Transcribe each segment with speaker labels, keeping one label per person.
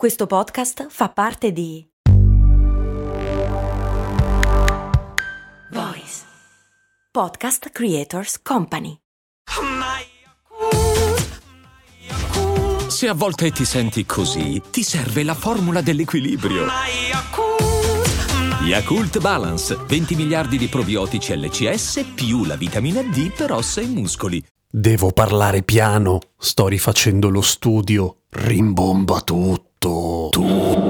Speaker 1: Questo podcast fa parte di Voice Podcast Creators Company.
Speaker 2: Se a volte ti senti così, ti serve la formula dell'equilibrio. Yakult Balance, 20 miliardi di probiotici LCS più la vitamina D per ossa e muscoli.
Speaker 3: Devo parlare piano, sto rifacendo lo studio. Rimbomba tutto, tutto.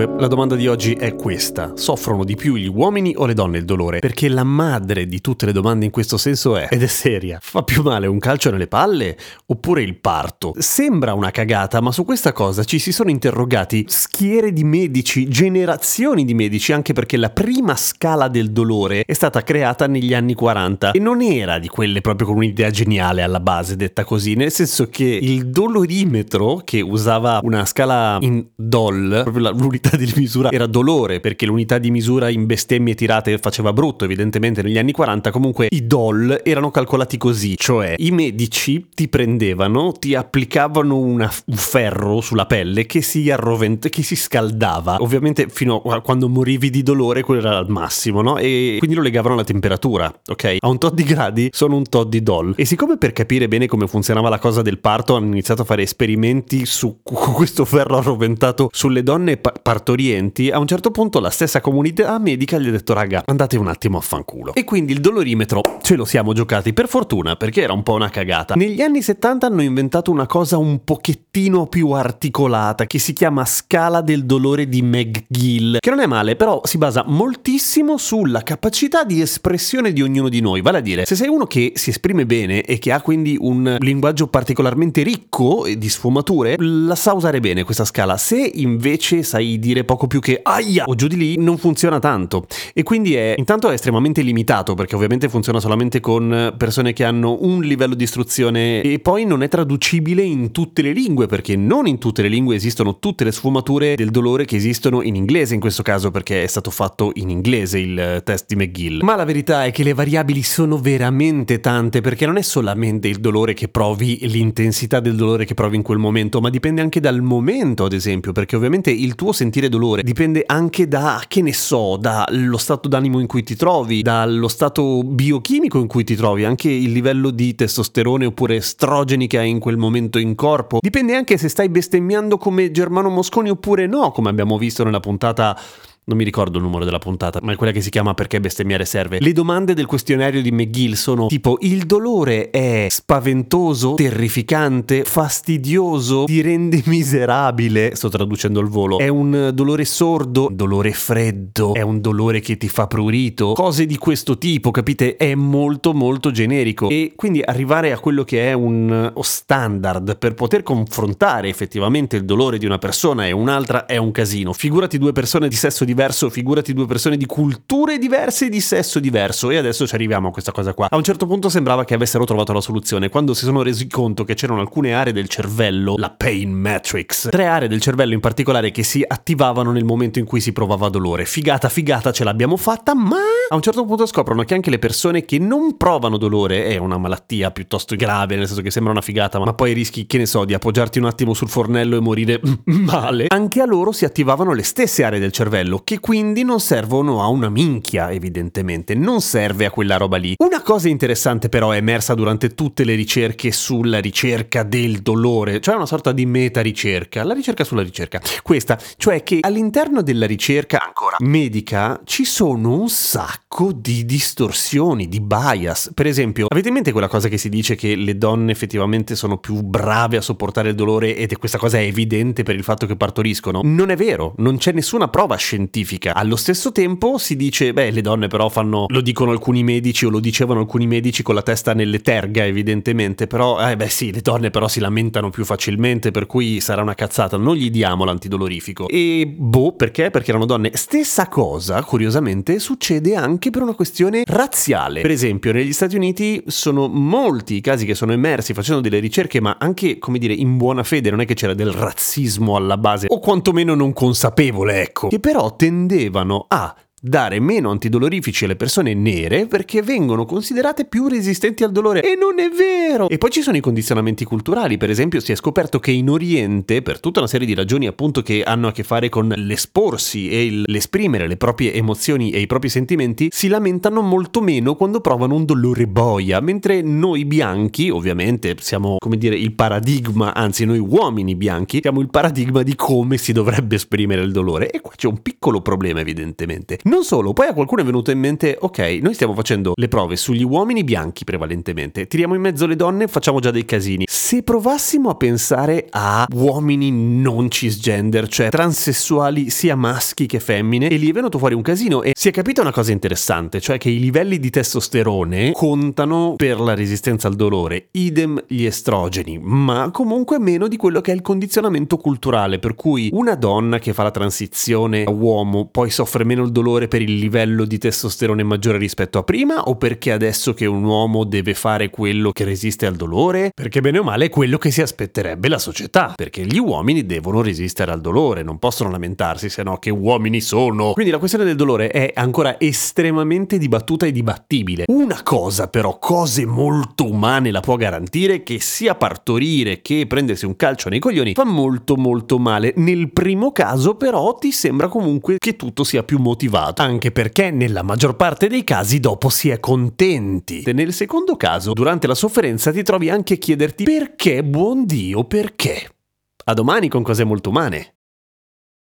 Speaker 3: Comunque, la domanda di oggi è questa. Soffrono di più gli uomini o le donne il dolore? Perché la madre di tutte le domande in questo senso è, ed è seria, fa più male un calcio nelle palle oppure il parto? Sembra una cagata, ma su questa cosa ci si sono interrogati schiere di medici, generazioni di medici, anche perché la prima scala del dolore è stata creata negli anni 40 e non era di quelle proprio con un'idea geniale alla base, detta così, nel senso che il dolorimetro, che usava una scala in DOL, proprio la l'unità di misura era dolore, perché l'unità di misura in bestemmie tirate faceva brutto, evidentemente negli anni 40 comunque i doll erano calcolati così, cioè i medici ti prendevano, ti applicavano una, un ferro sulla pelle che si arrovent- che si scaldava, ovviamente fino a quando morivi di dolore quello era al massimo, no? E quindi lo legavano alla temperatura, ok? A un tot di gradi sono un tot di doll. E siccome per capire bene come funzionava la cosa del parto hanno iniziato a fare esperimenti su questo ferro arroventato sulle donne partorienti, a un certo punto la stessa comunità medica gli ha detto raga andate un attimo a fanculo. E quindi il dolorimetro ce lo siamo giocati per fortuna perché era un po' una cagata. Negli anni 70 hanno inventato una cosa un pochettino più articolata che si chiama scala del dolore di McGill, che non è male però si basa moltissimo sulla capacità di espressione di ognuno di noi, vale a dire se sei uno che si esprime bene e che ha quindi un linguaggio particolarmente ricco di sfumature, la sa usare bene questa scala. Se invece sai dire poco più che aia o giù di lì non funziona tanto e quindi è intanto è estremamente limitato perché ovviamente funziona solamente con persone che hanno un livello di istruzione e poi non è traducibile in tutte le lingue perché non in tutte le lingue esistono tutte le sfumature del dolore che esistono in inglese in questo caso perché è stato fatto in inglese il test di McGill. Ma la verità è che le variabili sono veramente tante perché non è solamente il dolore che provi l'intensità del dolore che provi in quel momento ma dipende anche dal momento ad esempio perché ovviamente il tuo sentire dolore dipende anche da, che ne so, dallo stato d'animo in cui ti trovi, dallo stato biochimico in cui ti trovi, anche il livello di testosterone oppure estrogeni che hai in quel momento in corpo. Dipende anche se stai bestemmiando come Germano Mosconi oppure no, come abbiamo visto nella puntata non mi ricordo il numero della puntata, ma è quella che si chiama Perché bestemmiare serve. Le domande del questionario di McGill sono tipo il dolore è spaventoso, terrificante, fastidioso, ti rende miserabile, sto traducendo il volo, è un dolore sordo, dolore freddo, è un dolore che ti fa prurito, cose di questo tipo, capite? È molto molto generico e quindi arrivare a quello che è un standard per poter confrontare effettivamente il dolore di una persona e un'altra è un casino. Figurati due persone di sesso diverso diverso, figurati due persone di culture diverse e di sesso diverso. E adesso ci arriviamo a questa cosa qua. A un certo punto sembrava che avessero trovato la soluzione, quando si sono resi conto che c'erano alcune aree del cervello, la pain matrix, tre aree del cervello in particolare che si attivavano nel momento in cui si provava dolore. Figata, figata, ce l'abbiamo fatta, ma a un certo punto scoprono che anche le persone che non provano dolore, è una malattia piuttosto grave, nel senso che sembra una figata, ma poi rischi, che ne so, di appoggiarti un attimo sul fornello e morire male, anche a loro si attivavano le stesse aree del cervello che quindi non servono a una minchia, evidentemente, non serve a quella roba lì. Una cosa interessante però è emersa durante tutte le ricerche sulla ricerca del dolore, cioè una sorta di meta ricerca, la ricerca sulla ricerca. Questa, cioè che all'interno della ricerca ancora medica ci sono un sacco di distorsioni, di bias. Per esempio, avete in mente quella cosa che si dice che le donne effettivamente sono più brave a sopportare il dolore ed questa cosa è evidente per il fatto che partoriscono? Non è vero, non c'è nessuna prova scientifica scientifica. Allo stesso tempo si dice, beh, le donne però fanno, lo dicono alcuni medici o lo dicevano alcuni medici con la testa nelle terga, evidentemente, però, eh beh sì, le donne però si lamentano più facilmente, per cui sarà una cazzata, non gli diamo l'antidolorifico. E boh, perché? Perché erano donne. Stessa cosa, curiosamente, succede anche per una questione razziale. Per esempio, negli Stati Uniti sono molti i casi che sono emersi facendo delle ricerche, ma anche, come dire, in buona fede, non è che c'era del razzismo alla base, o quantomeno non consapevole, ecco, che però tendevano a dare meno antidolorifici alle persone nere perché vengono considerate più resistenti al dolore. E non è vero! E poi ci sono i condizionamenti culturali, per esempio si è scoperto che in Oriente, per tutta una serie di ragioni appunto che hanno a che fare con l'esporsi e l'esprimere le proprie emozioni e i propri sentimenti, si lamentano molto meno quando provano un dolore boia, mentre noi bianchi, ovviamente siamo come dire il paradigma, anzi noi uomini bianchi, siamo il paradigma di come si dovrebbe esprimere il dolore. E qua c'è un piccolo problema evidentemente. Non solo, poi a qualcuno è venuto in mente, ok, noi stiamo facendo le prove sugli uomini bianchi prevalentemente, tiriamo in mezzo le donne, facciamo già dei casini. Se provassimo a pensare a uomini non cisgender, cioè transessuali sia maschi che femmine, e lì è venuto fuori un casino e si è capita una cosa interessante, cioè che i livelli di testosterone contano per la resistenza al dolore, idem gli estrogeni, ma comunque meno di quello che è il condizionamento culturale, per cui una donna che fa la transizione a uomo poi soffre meno il dolore per il livello di testosterone maggiore rispetto a prima o perché adesso che un uomo deve fare quello che resiste al dolore? Perché bene o male è quello che si aspetterebbe la società, perché gli uomini devono resistere al dolore, non possono lamentarsi, se no che uomini sono. Quindi la questione del dolore è ancora estremamente dibattuta e dibattibile. Una cosa però, cose molto umane la può garantire, che sia partorire che prendersi un calcio nei coglioni fa molto molto male. Nel primo caso però ti sembra comunque che tutto sia più motivato, anche perché nella maggior parte dei casi dopo si è contenti. E nel secondo caso, durante la sofferenza ti trovi anche a chiederti perché, buon Dio, perché? A domani con cose molto umane.